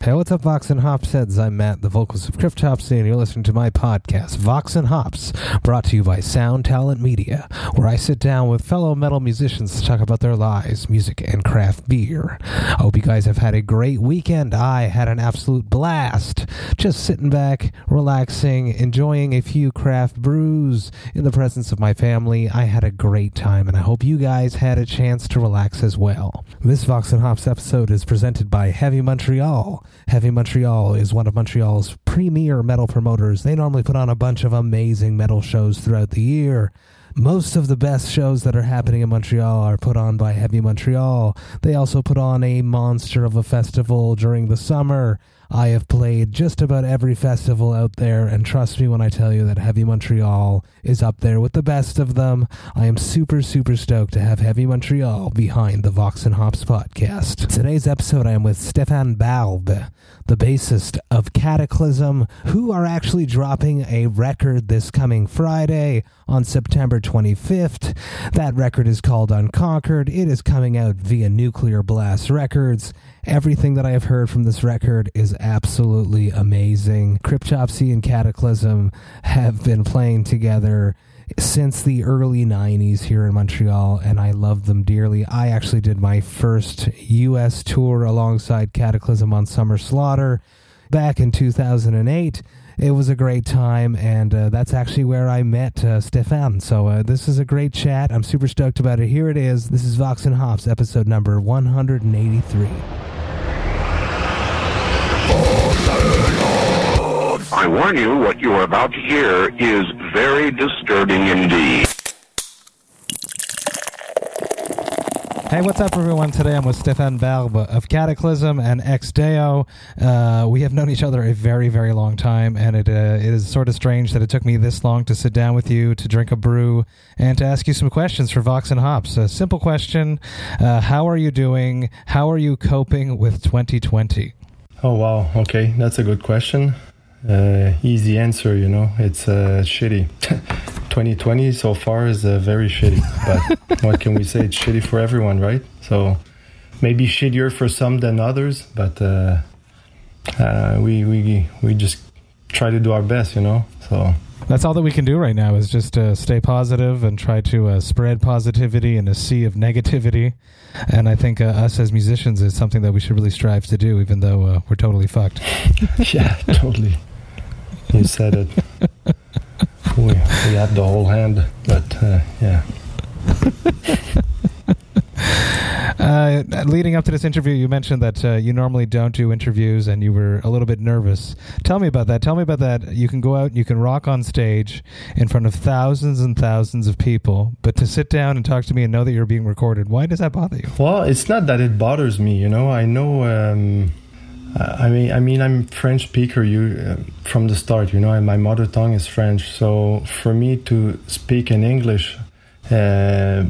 Hey, what's up, Vox and Hops heads? I'm Matt, the vocals of Cryptopsy, and you're listening to my podcast, Vox and Hops, brought to you by Sound Talent Media, where I sit down with fellow metal musicians to talk about their lives, music, and craft beer. I hope you guys have had a great weekend. I had an absolute blast, just sitting back, relaxing, enjoying a few craft brews in the presence of my family. I had a great time, and I hope you guys had a chance to relax as well. This Vox and Hops episode is presented by Heavy Montreal. Heavy Montreal is one of Montreal's premier metal promoters. They normally put on a bunch of amazing metal shows throughout the year. Most of the best shows that are happening in Montreal are put on by Heavy Montreal. They also put on a monster of a festival during the summer. I have played just about every festival out there, and trust me when I tell you that Heavy Montreal is up there with the best of them. I am super, super stoked to have Heavy Montreal behind the Vox and Hops podcast. Today's episode, I am with Stefan Barbe, the bassist of Kataklysm, who are actually dropping a record this coming Friday on September 25th. That record is called Unconquered. It is coming out via Nuclear Blast Records. Everything that I have heard from this record is absolutely amazing. Cryptopsy and Kataklysm have been playing together since the early 90s here in Montreal, and I love them dearly. I actually did my first U.S. tour alongside Kataklysm on Summer Slaughter back in 2008 it was a great time, and uh, that's actually where I met uh, Stefan. So uh, this is a great chat. I'm super stoked about it. Here it is. This is Vox and Hops, episode number 183. I warn you, what you are about to hear is very disturbing indeed. Hey, what's up, everyone? Today I'm with Stefan Barbe of Kataklysm and Ex Deo. Uh, we have known each other a very, very long time, and it, uh, it is sort of strange that it took me this long to sit down with you, to drink a brew, and to ask you some questions for Vox and Hops. A simple question uh, How are you doing? How are you coping with 2020? Oh, wow. Okay, that's a good question. Uh, easy answer, you know, it's uh, shitty. 2020 so far is uh, very shitty, but what can we say? It's shitty for everyone, right? So maybe shittier for some than others, but uh, uh, we we we just try to do our best, you know. So that's all that we can do right now is just uh, stay positive and try to uh, spread positivity in a sea of negativity. And I think uh, us as musicians is something that we should really strive to do, even though uh, we're totally fucked. yeah, totally. You said it. we, we had the whole hand, but uh, yeah. Uh, leading up to this interview, you mentioned that uh, you normally don't do interviews and you were a little bit nervous. Tell me about that. Tell me about that. You can go out and you can rock on stage in front of thousands and thousands of people, but to sit down and talk to me and know that you're being recorded, why does that bother you? Well, it's not that it bothers me. You know, I know. Um, I mean, I mean, I'm French speaker. You uh, from the start. You know, my mother tongue is French. So for me to speak in English. Uh,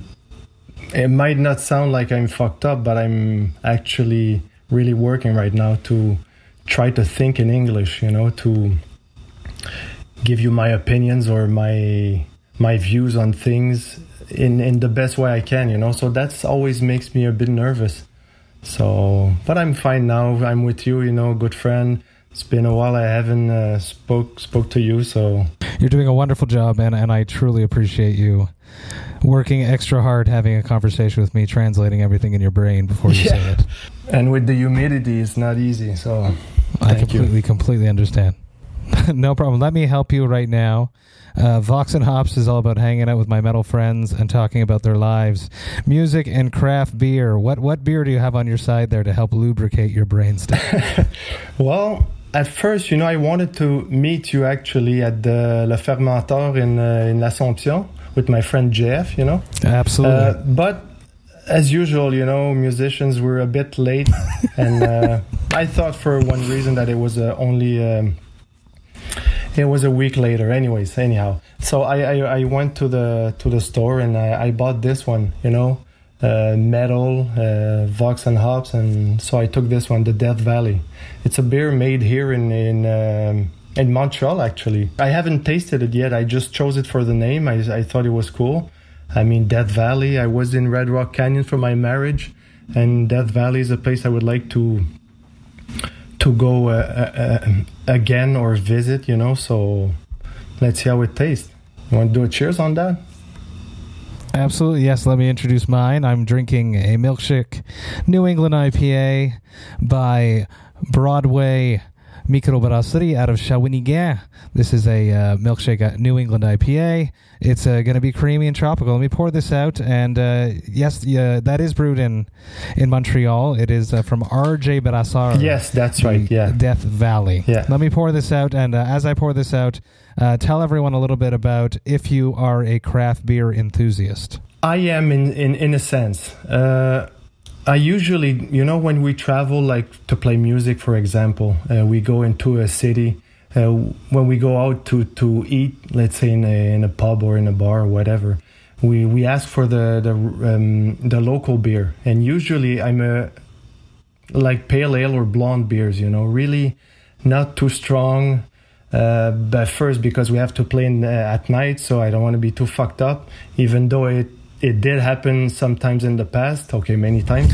it might not sound like I'm fucked up, but I'm actually really working right now to try to think in English, you know, to give you my opinions or my my views on things in in the best way I can, you know. So that's always makes me a bit nervous. So, but I'm fine now. I'm with you, you know, good friend. It's been a while I haven't uh, spoke spoke to you, so you're doing a wonderful job, and and I truly appreciate you working extra hard, having a conversation with me, translating everything in your brain before you yeah. say it. And with the humidity, it's not easy. So I completely, you. completely understand. no problem. Let me help you right now. Uh, Vox and Hops is all about hanging out with my metal friends and talking about their lives, music, and craft beer. What what beer do you have on your side there to help lubricate your brainstem? well, at first, you know, I wanted to meet you actually at the Le Fermentor in uh, in l'Assomption with my friend Jeff, you know. Absolutely. Uh, but as usual, you know, musicians were a bit late, and uh, I thought for one reason that it was uh, only um, it was a week later. Anyways, anyhow, so I, I, I went to the to the store and I, I bought this one, you know, uh, metal, uh, Vox and hops, and so I took this one, the Death Valley. It's a beer made here in in um, in Montreal actually. I haven't tasted it yet. I just chose it for the name. I, I thought it was cool. I mean, Death Valley. I was in Red Rock Canyon for my marriage, and Death Valley is a place I would like to to go uh, uh, uh, again or visit. You know, so let's see how it tastes. You want to do a cheers on that? Absolutely, yes. Let me introduce mine. I'm drinking a milkshake New England IPA by Broadway Microbrasserie out of Shawinigan. This is a uh, milkshake New England IPA. It's uh, going to be creamy and tropical. Let me pour this out. And uh, yes, yeah, that is brewed in in Montreal. It is uh, from RJ Brassard. Yes, that's right. Yeah. Death Valley. Yeah. Let me pour this out. And uh, as I pour this out, uh, tell everyone a little bit about if you are a craft beer enthusiast. I am in in in a sense. Uh, I usually, you know, when we travel, like to play music, for example, uh, we go into a city. Uh, when we go out to to eat, let's say in a in a pub or in a bar or whatever, we we ask for the the um, the local beer, and usually I'm a like pale ale or blonde beers, you know, really not too strong. Uh, but first, because we have to play in, uh, at night, so I don't want to be too fucked up. Even though it it did happen sometimes in the past, okay, many times,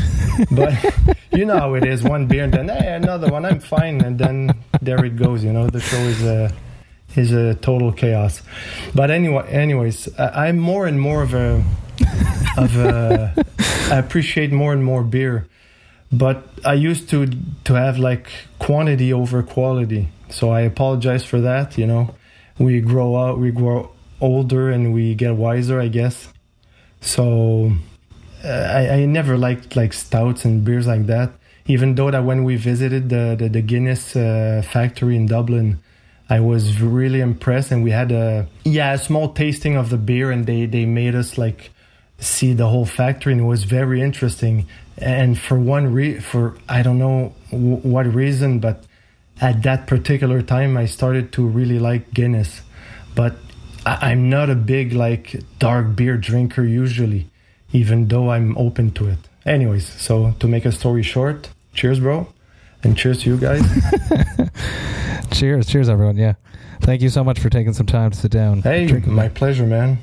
but you know how it is. One beer and then hey, another one. I'm fine, and then there it goes. You know, the show is a is a total chaos. But anyway, anyways, I, I'm more and more of a of a. I appreciate more and more beer, but I used to to have like quantity over quality. So I apologize for that. You know, we grow out, we grow older, and we get wiser, I guess. So uh, I, I never liked like stouts and beers like that. Even though that when we visited the the, the Guinness uh, factory in Dublin, I was really impressed, and we had a yeah a small tasting of the beer, and they they made us like see the whole factory, and it was very interesting. And for one re for I don't know w- what reason, but at that particular time, I started to really like Guinness, but I- I'm not a big like dark beer drinker usually, even though I'm open to it. Anyways, so to make a story short, cheers, bro, and cheers to you guys. Cheers, cheers, everyone. Yeah, thank you so much for taking some time to sit down. hey, my pleasure, man.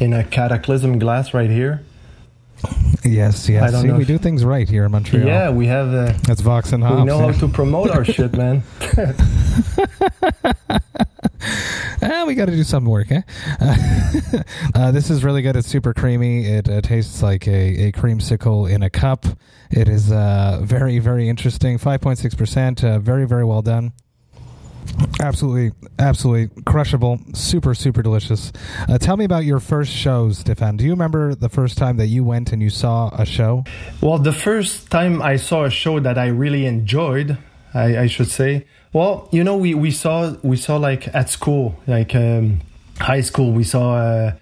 In a Kataklysm glass right here. Yes, I yes. don't See, know we do things right here in Montreal. Yeah, we have. Uh, that's Vox and Hops. we know how to promote our shit, man. We got to do some work, eh? uh, this is really good. It's super creamy. It uh, tastes like a, a creamsicle in a cup. It is uh, very, very interesting. 5.6%. Uh, very, very well done. Absolutely, absolutely crushable. Super, super delicious. Uh, tell me about your first shows, Stefan. Do you remember the first time that you went and you saw a show? Well, the first time I saw a show that I really enjoyed, I, I should say. Well, you know, we, we saw we saw like at school, like um, high school, we saw uh,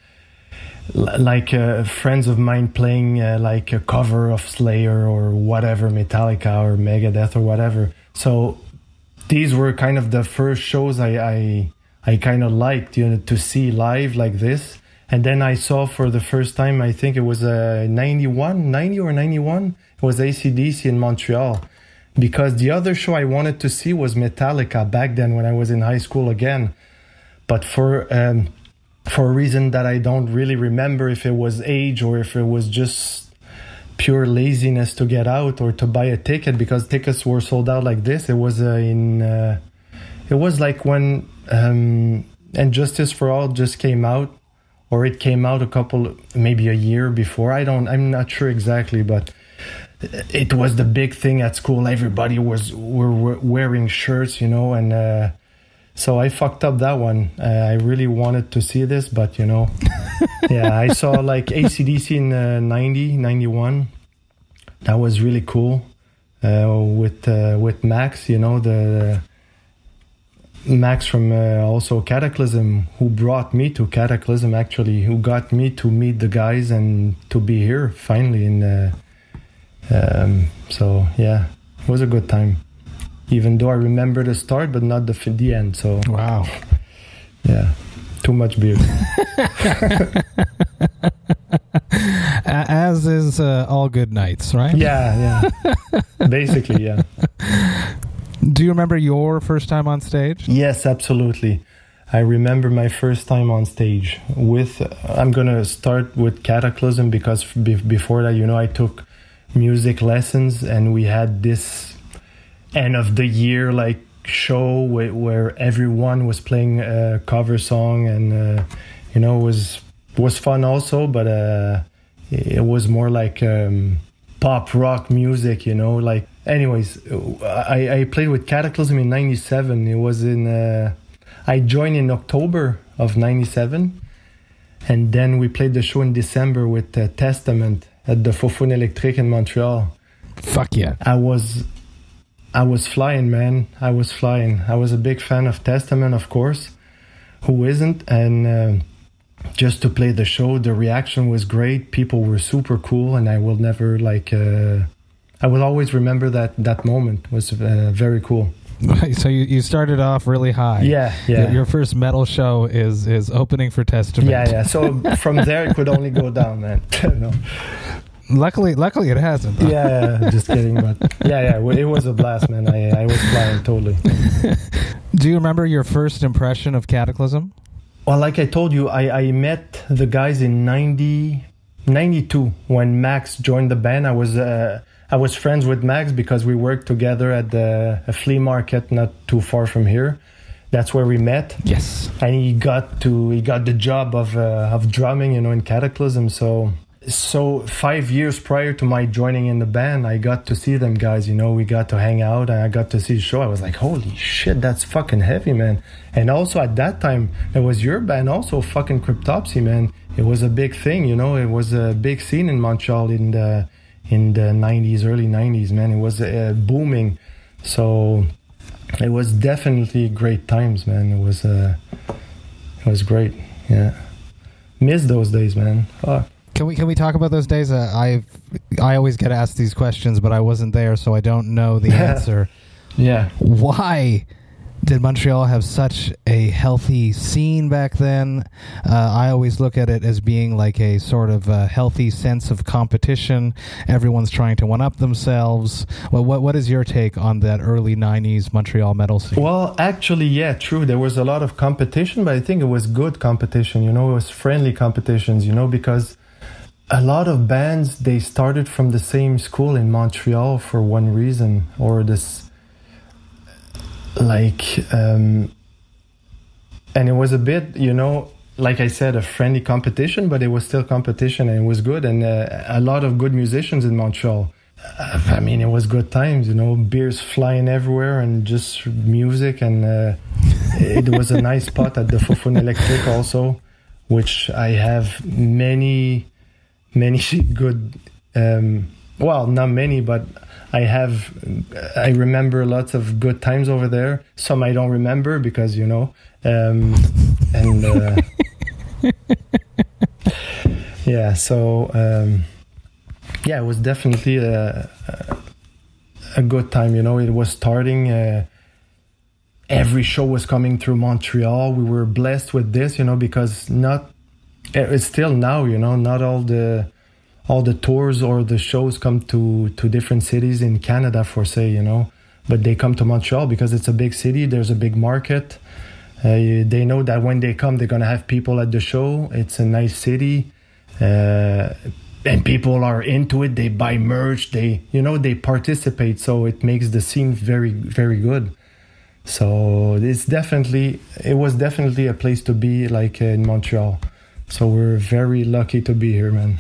like uh, friends of mine playing uh, like a cover of Slayer or whatever, Metallica or Megadeth or whatever. So these were kind of the first shows I I, I kind of liked, you know, to see live like this. And then I saw for the first time, I think it was uh, 91, 90 or 91, it was ACDC in Montreal. Because the other show I wanted to see was Metallica back then when I was in high school again. But for um, for a reason that I don't really remember if it was age or if it was just pure laziness to get out or to buy a ticket because tickets were sold out like this. It was uh, in uh, it was like when um, and Justice for All just came out, or it came out a couple maybe a year before. I don't. I'm not sure exactly, but it was the big thing at school. Everybody was were, wearing shirts, you know, and. Uh, so I fucked up that one. Uh, I really wanted to see this, but you know, yeah, I saw like ACDC in uh, 90, 91. That was really cool. Uh, with uh, with Max, you know, the Max from uh, also Kataklysm, who brought me to Kataklysm actually, who got me to meet the guys and to be here finally. In uh, um, so yeah, it was a good time. Even though I remember the start, but not the the end. So Wow. yeah, too much beer. As is uh, all good nights, right? yeah, yeah. Basically, yeah. Do you remember your first time on stage? Yes, absolutely. I remember my first time on stage with. I'm gonna start with Kataklysm because be- before that, you know, I took music lessons and we had this end of the year like show where, where everyone was playing a cover song and uh, you know it was was fun also, but uh, it was more like um, pop rock music, you know. Like, anyways, I, I played with Kataklysm in '97. It was in uh, I joined in October of '97, and then we played the show in December with uh, Testament at the Foufounes Électriques in Montreal. Fuck yeah! I was I was flying, man. I was flying. I was a big fan of Testament, of course. Who isn't? And uh, just to play the show, the reaction was great. People were super cool, and I will never like. Uh, I will always remember that that moment it was uh, very cool. So you, you started off really high. Yeah, yeah. Your, your first metal show is is opening for Testament. Yeah, yeah. So from there it could only go down, man. no. Luckily, luckily it hasn't. though. Yeah, yeah, just kidding. But yeah, yeah, it was a blast, man. I I was flying totally. Do you remember your first impression of Kataklysm? Well, like I told you, I, I met the guys in 90, 92 when Max joined the band. I was uh, I was friends with Max because we worked together at the, a flea market not too far from here. That's where we met. Yes. And he got to he got the job of uh, of drumming, you know, in Kataklysm. So so five years prior to my joining in the band, I got to see them guys. You know, we got to hang out and I got to see the show. I was like, holy shit, that's fucking heavy, man. And also at that time, it was your band, also fucking Cryptopsy, man. It was a big thing, you know. It was a big scene in Montreal in the in the '90s, early '90s, man. It was uh, booming. So it was definitely great times, man. It was uh, it was great. Yeah, miss those days, man. Fuck. Can we can we talk about those days? Uh, I I always get asked these questions, but I wasn't there, so I don't know the answer. Yeah. Why did Montreal have such a healthy scene back then? Uh, I always look at it as being like a sort of uh healthy sense of competition. Everyone's trying to one up themselves. Well, what what is your take on that early '90s Montreal metal scene? Well, actually, yeah, true. There was a lot of competition, but I think it was good competition. You know, it was friendly competitions. You know, because a lot of bands they started from the same school in Montreal for one reason or this, like, um, and it was a bit, you know, like I said, a friendly competition, but it was still competition and it was good, and uh, a lot of good musicians in Montreal. I mean, it was good times, you know, beers flying everywhere and just music. And uh, it was a nice spot at the Foufounes Électriques also, which I have many, many good, um, well, not many, but I have, I remember lots of good times over there. Some I don't remember because, you know, um, and uh, yeah, so. Um, yeah, it was definitely a, a, good time. You know, it was starting. Uh, every show was coming through Montreal. We were blessed with this, you know, because not it's still now, you know, not all the all the tours or the shows come to to different cities in Canada for say, you know, but they come to Montreal because it's a big city. There's a big market. Uh, they know that when they come, they're gonna have people at the show. It's a nice city. Uh, and people are into it they buy merch they you know they participate so it makes the scene very very good so it's definitely it was definitely a place to be like in montreal so we're very lucky to be here man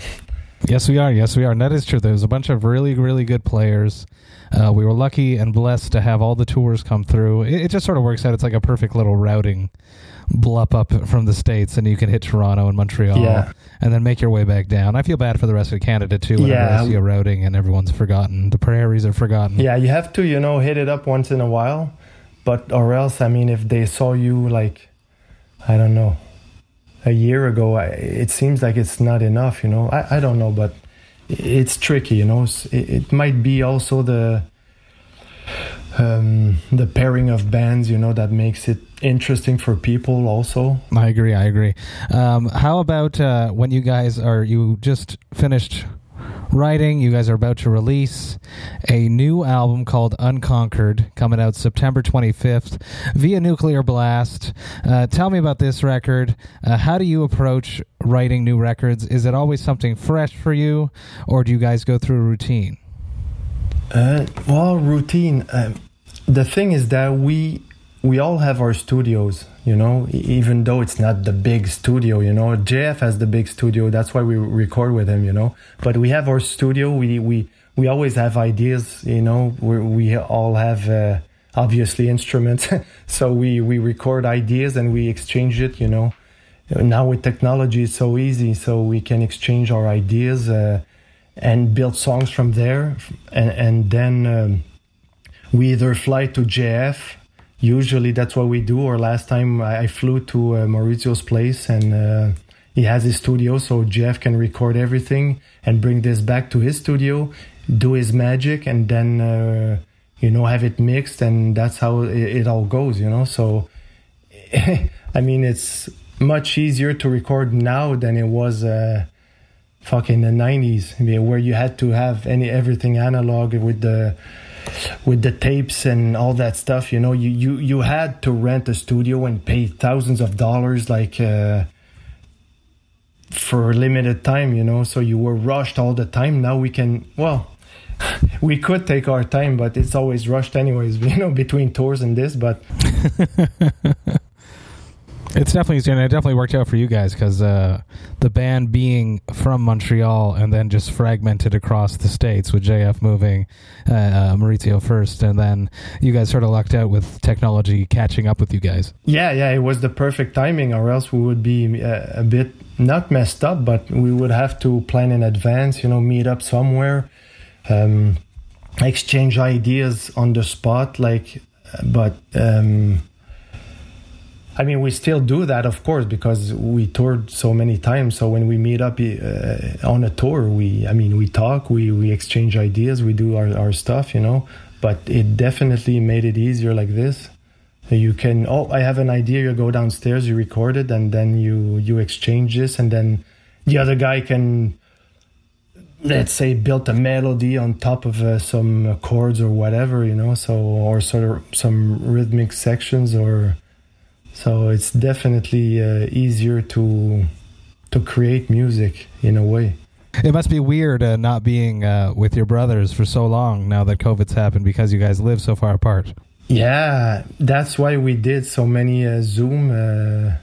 Yes, we are. Yes, we are. And that is true. There's a bunch of really, really good players. Uh, we were lucky and blessed to have all the tours come through. It, it just sort of works out. It's like a perfect little routing blup up from the states, and you can hit Toronto and Montreal, Yeah. and then make your way back down. I feel bad for the rest of Canada too. Whenever Yeah. I see a routing and everyone's forgotten, the prairies are forgotten. yeah you have to you know hit it up once in a while but or else i mean if they saw you like i don't know a year ago I, it seems like it's not enough you know i, I don't know but it's tricky you know it, it might be also the um, the pairing of bands you know that makes it interesting for people also I agree. I agree. Um, how about uh, when you guys are you just finished writing. You guys are about to release a new album called Unconquered, coming out September 25th via Nuclear Blast. Uh, tell me about this record. Uh, how do you approach writing new records? Is it always something fresh for you, or do you guys go through a routine? Uh, well, routine. Um, the thing is that we we all have our studios, you know, even though it's not the big studio, you know. JF has the big studio, that's why we record with him, you know. But we have our studio, we we we always have ideas, you know. we we all have uh, obviously instruments, so we we record ideas and we exchange it, you know. Now with technology, it's so easy, so we can exchange our ideas uh, and build songs from there, and and then um, we either fly to JF usually that's what we do. Or last time I, flew to uh, Maurizio's place and uh, he has his studio, so Jeff can record everything and bring this back to his studio, do his magic, and then uh, you know have it mixed, and that's how it, it all goes. You know, so I mean it's much easier to record now than it was uh, fucking the 90s where you had to have any everything analog with the with the tapes and all that stuff you know you you you had to rent a studio and pay thousands of dollars like uh, for a limited time you know so you were rushed all the time. Now we can well we could take our time but it's always rushed anyways you know between tours and this but It's definitely and it definitely worked out for you guys because uh, the band being from Montreal and then just fragmented across the states with JF moving, uh, uh, Maurizio first, and then you guys sort of lucked out with technology catching up with you guys. Yeah, yeah, it was the perfect timing, or else we would be uh, a bit not messed up, but we would have to plan in advance. You know, meet up somewhere, um, exchange ideas on the spot, like, but. Um, I mean, we still do that, of course, because we toured so many times. So when we meet up uh, on a tour, we, I mean, we talk, we, we exchange ideas, we do our, our stuff, you know. But it definitely made it easier like this. You can, oh, I have an idea. You go downstairs, you record it, and then you you exchange this, and then the other guy can, let's say, build a melody on top of uh, some chords or whatever, you know. So or sort of some rhythmic sections or so it's definitely uh, easier to to create music in a way. It must be weird uh, not being uh, with your brothers for so long now that COVID's happened because you guys live so far apart. Yeah, that's why we did so many uh, Zoom uh,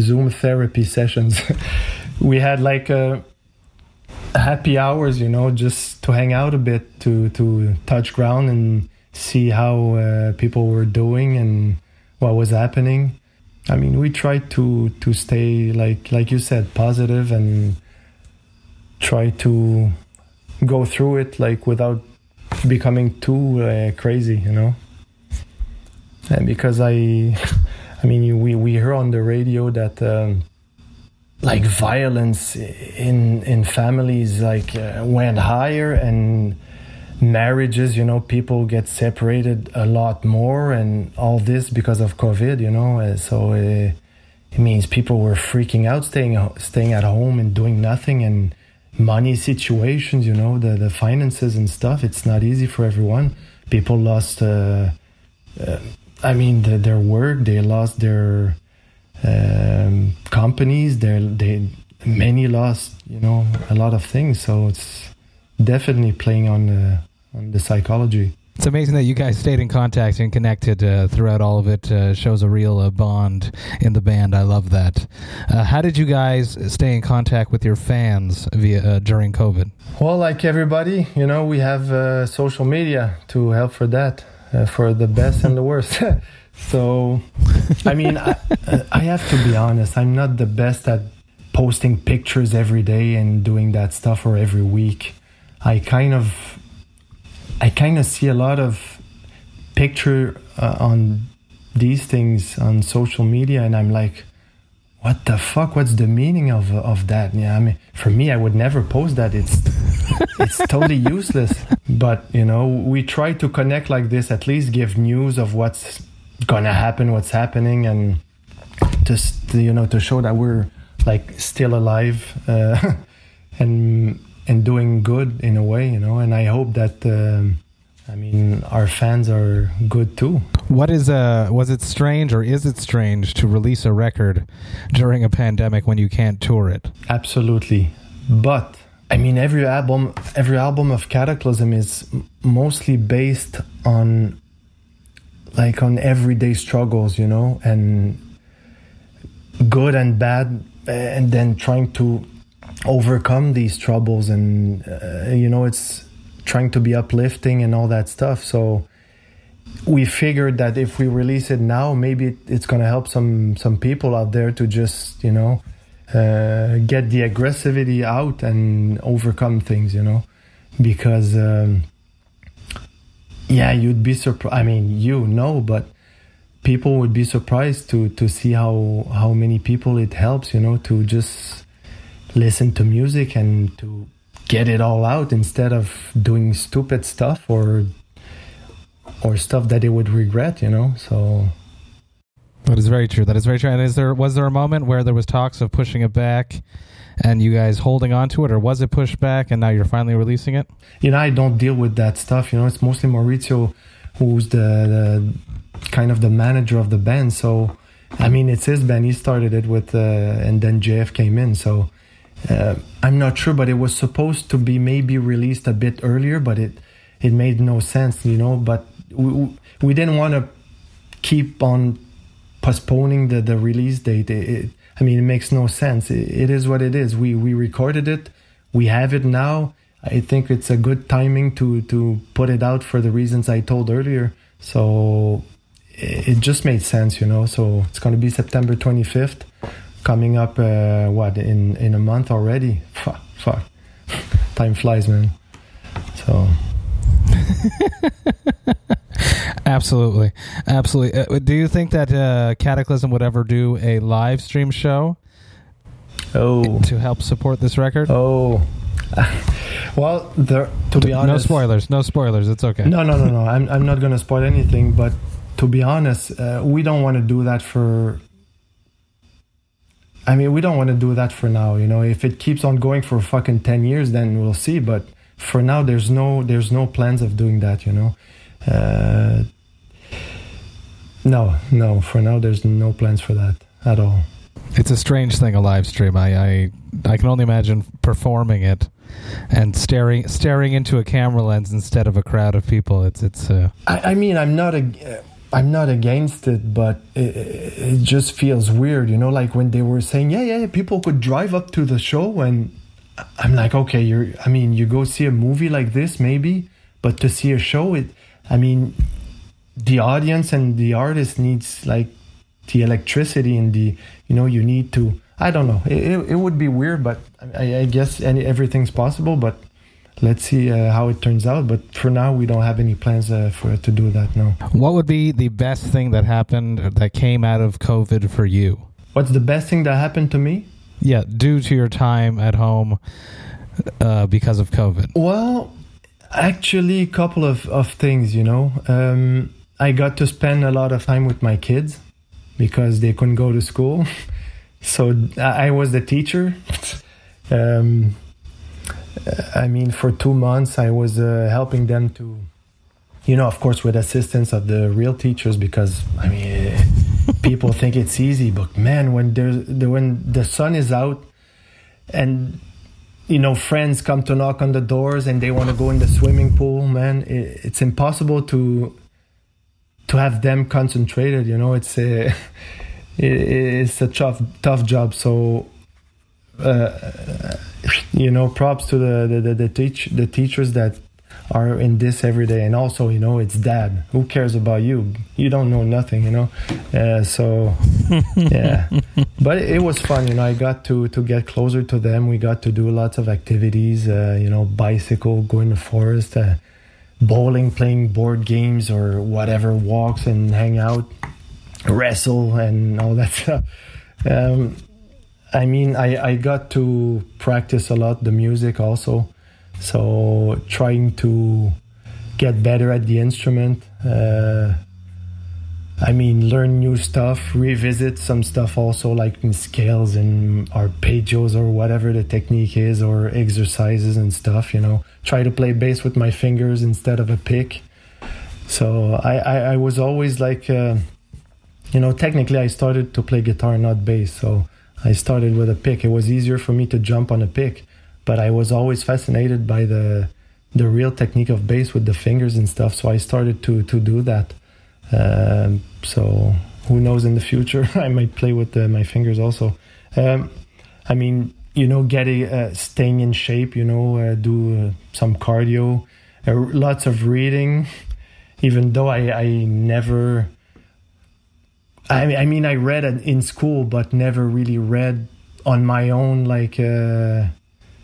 Zoom therapy sessions. we had like uh, happy hours, you know, just to hang out a bit, to to touch ground and see how uh, people were doing and what was happening. I mean, we try to to stay like like you said, positive and try to go through it like without becoming too uh, crazy, you know. And because I, I mean, we we hear on the radio that. Um, like violence in in families like uh, went higher and marriages you know people get separated a lot more and all this because of covid you know uh, so uh, it means people were freaking out staying staying at home and doing nothing and money situations you know the the finances and stuff. It's not easy for everyone. People lost uh, uh, i mean the, their work they lost their um, companies they they many lost you know a lot of things. So it's definitely playing on the on the psychology. It's amazing that you guys stayed in contact and connected uh, throughout all of it. Uh, shows a real uh, bond in the band. I love that. Uh, how did you guys stay in contact with your fans via uh, during COVID? Well, like everybody, you know, we have uh, social media to help for that, for the best and the worst. so, I mean, I, I have to be honest. I'm not the best at posting pictures every day and doing that stuff or every week. I kind of I kind of see a lot of picture uh, on these things on social media, and I'm like, what the fuck? What's the meaning of of that? Yeah, I mean, for me, I would never post that. It's it's totally useless. But you know, we try to connect like this. At least give news of what's gonna happen, what's happening, and just you know to show that we're like still alive uh, and and doing good in a way, you know, and I hope that. Um, I mean, our fans are good too. What is uh was it strange or is it strange to release a record during a pandemic when you can't tour it? Absolutely. But I mean every album every album of Kataklysm is mostly based on like on everyday struggles, you know, and good and bad and then trying to overcome these troubles and uh, you know it's trying to be uplifting and all that stuff. So we figured that if we release it now, maybe it's going to help some some people out there to just you know uh, get the aggressivity out and overcome things, you know, because um, yeah, you'd be surprised. I mean, you know, but people would be surprised to to see how how many people it helps, you know, to just listen to music and to get it all out instead of doing stupid stuff or or stuff that they would regret, you know. So that is very true. That is very true. And is there was there a moment where there was talks of pushing it back and you guys holding on to it or was it pushed back and now you're finally releasing it? You know, I don't deal with that stuff, you know. It's mostly Maurizio who's the, the kind of the manager of the band. So I mean, it's his band. He started it with uh, and then JF came in. So uh, I'm not sure, but it was supposed to be maybe released a bit earlier, but it it made no sense, you know. But we, we didn't want to keep on postponing the, the release date. It, it, I mean, it makes no sense. It, it is what it is. We we recorded it. We have it now. I think it's a good timing to to put it out for the reasons I told earlier. So it just made sense, you know. So it's going to be September 25th coming up uh, what in in a month already? Fuck, fuck. time flies man. So. Absolutely. Absolutely. Uh, do you think that uh, Kataklysm would ever do a live stream show? Oh. To help support this record? Oh. Well there to be honest no spoilers. No spoilers. It's okay. No no no no. I'm, I'm not gonna spoil anything but to be honest uh, we don't want to do that for I mean, we don't want to do that for now. You know, if it keeps on going for fucking ten years, then we'll see. But for now, there's no there's no plans of doing that. You know, uh, no, no. For now, there's no plans for that at all. It's a strange thing, a live stream. I I, I can only imagine performing it and staring staring into a camera lens instead of a crowd of people. It's it's. Uh... I, I mean, I'm not a I'm not against it, but it, it, just feels weird, you know, like when they were saying, yeah, yeah, people could drive up to the show and I'm like, okay, you're, I mean, you go see a movie like this, maybe, but to see a show, it, I mean, the audience and the artist needs like the electricity and the, you know, you need to, I don't know, it, it would be weird, but I, I guess any, everything's possible, but let's see uh, how it turns out. But for now, we don't have any plans uh, for to do that. No. What would be the best thing that happened that came out of COVID for you? What's the best thing that happened to me? Yeah, due to your time at home uh, because of COVID. Well, actually, a couple of of things. You know, um, I got to spend a lot of time with my kids because they couldn't go to school. so I was the teacher. um, I mean, for two months, I was uh, helping them to, you know, of course, with assistance of the real teachers, because I mean, people think it's easy, but man, when there's the, when the sun is out, and you know, friends come to knock on the doors and they want to go in the swimming pool, man, it, it's impossible to to have them concentrated. You know, it's a it, it's a tough tough job. So. Uh, you know, props to the the, the, the teach the teachers that are in this every day. And also you know it's dad. Who cares about you? You don't know nothing you know? Uh, so yeah. But it was fun you know i got to to get closer to them. We got to do lots of activities uh, you know bicycle go in the forest uh, bowling playing board games or whatever walks and hang out wrestle and all that stuff. Um, I mean, I, I got to practice a lot the music also. So trying to get better at the instrument. Uh, I mean, learn new stuff, revisit some stuff also, like in scales and arpeggios or whatever the technique is, or exercises and stuff. You know, try to play bass with my fingers instead of a pick. So I, I, I was always like, uh, you know, technically I started to play guitar, not bass. So I started with a pick. It was easier for me to jump on a pick, but I was always fascinated by the the real technique of bass with the fingers and stuff. So I started to to do that. Um, so who knows in the future I might play with the, my fingers also. Um, I mean, you know, getting uh, staying in shape. You know, uh, do uh, some cardio, uh, lots of reading. Even though I, I never, I, I mean, I read in school, but never really read on my own like uh,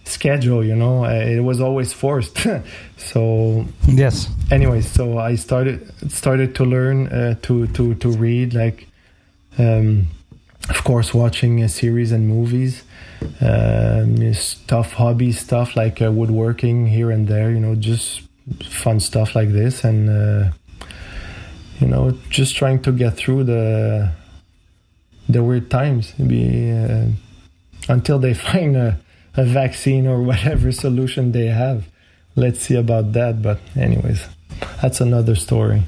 schedule. You know, it was always forced. so yes. Anyways, so I started started to learn uh, to to to read like. Um, of course, watching a series and movies, um, stuff, hobby stuff like uh, woodworking here and there. You know, just fun stuff like this, and uh, you know, just trying to get through the the weird times. Be uh, until they find a, a vaccine or whatever solution they have. Let's see about that. But anyways, that's another story.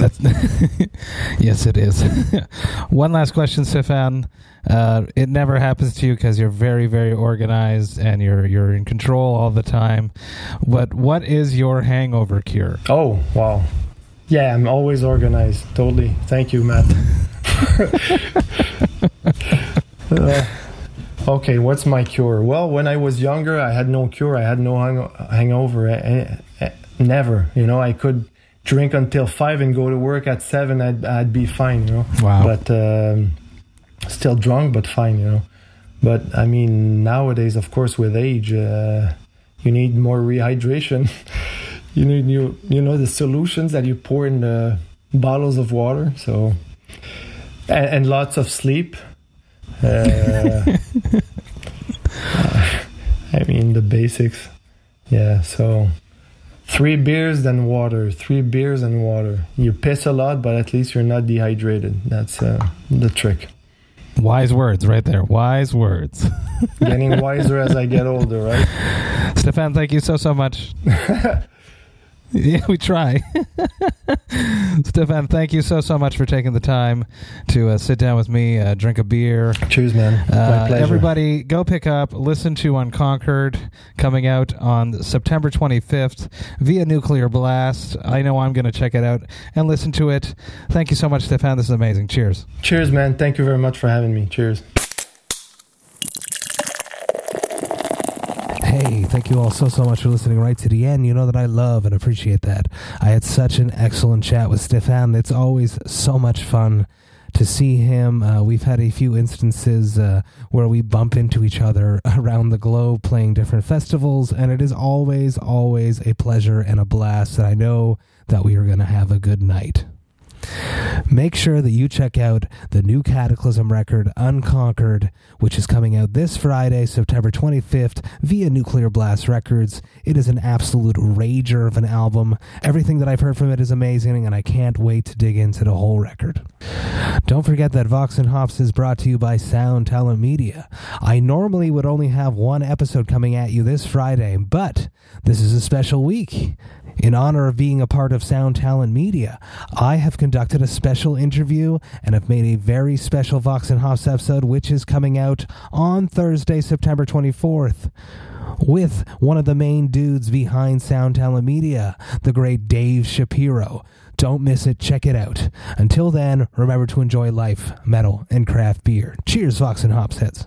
That's yes, it is. One last question, Stefan. Uh, it never happens to you because you're very, very organized and you're you're in control all the time. But what is your hangover cure? Oh wow, yeah, I'm always organized. Totally. Thank you, Matt. uh, okay, what's my cure? Well, when I was younger, I had no cure. I had no hang- hangover. I, I, never. You know, I could drink until five and go to work at seven, I'd, I'd be fine, you know. Wow. But um, still drunk, but fine, you know. But I mean, nowadays, of course, with age, uh, you need more rehydration. you need you you know the solutions that you pour in the bottles of water. So and, and lots of sleep. Uh, I mean the basics. Yeah. So three beers then water three beers and water you piss a lot but at least you're not dehydrated that's uh, the trick wise words right there wise words getting wiser as i get older right stefan thank you so so much Yeah, we try. Stefan, thank you so, so much for taking the time to uh, sit down with me, uh, drink a beer. Cheers, man. Uh, everybody, go pick up, listen to Unconquered, coming out on September 25th via Nuclear Blast. I know I'm going to check it out and listen to it. Thank you so much, Stefan. This is amazing. Cheers. Cheers, man. Thank you very much for having me. Cheers. Hey, thank you all so, so much for listening right to the end. You know that I love and appreciate that. I had such an excellent chat with Stefan. It's always so much fun to see him. Uh, we've had a few instances uh, where we bump into each other around the globe playing different festivals, and it is always, always a pleasure and a blast And I know that we are going to have a good night. Make sure that you check out the new Kataklysm record, Unconquered, which is coming out this Friday, September 25th, via Nuclear Blast Records. It is an absolute rager of an album. Everything that I've heard from it is amazing, and I can't wait to dig into the whole record. Don't forget that Vox and Hops is brought to you by Sound Talent Media. I normally would only have one episode coming at you this Friday, but this is a special week. In honor of being a part of Sound Talent Media, I have conducted a special interview and have made a very special Vox and Hops episode, which is coming out on Thursday, September 24th with one of the main dudes behind Sound Talent Media, the great Dave Shapiro. Don't miss it. Check it out. Until then, remember to enjoy life, metal, and craft beer. Cheers, Vox and Hops heads.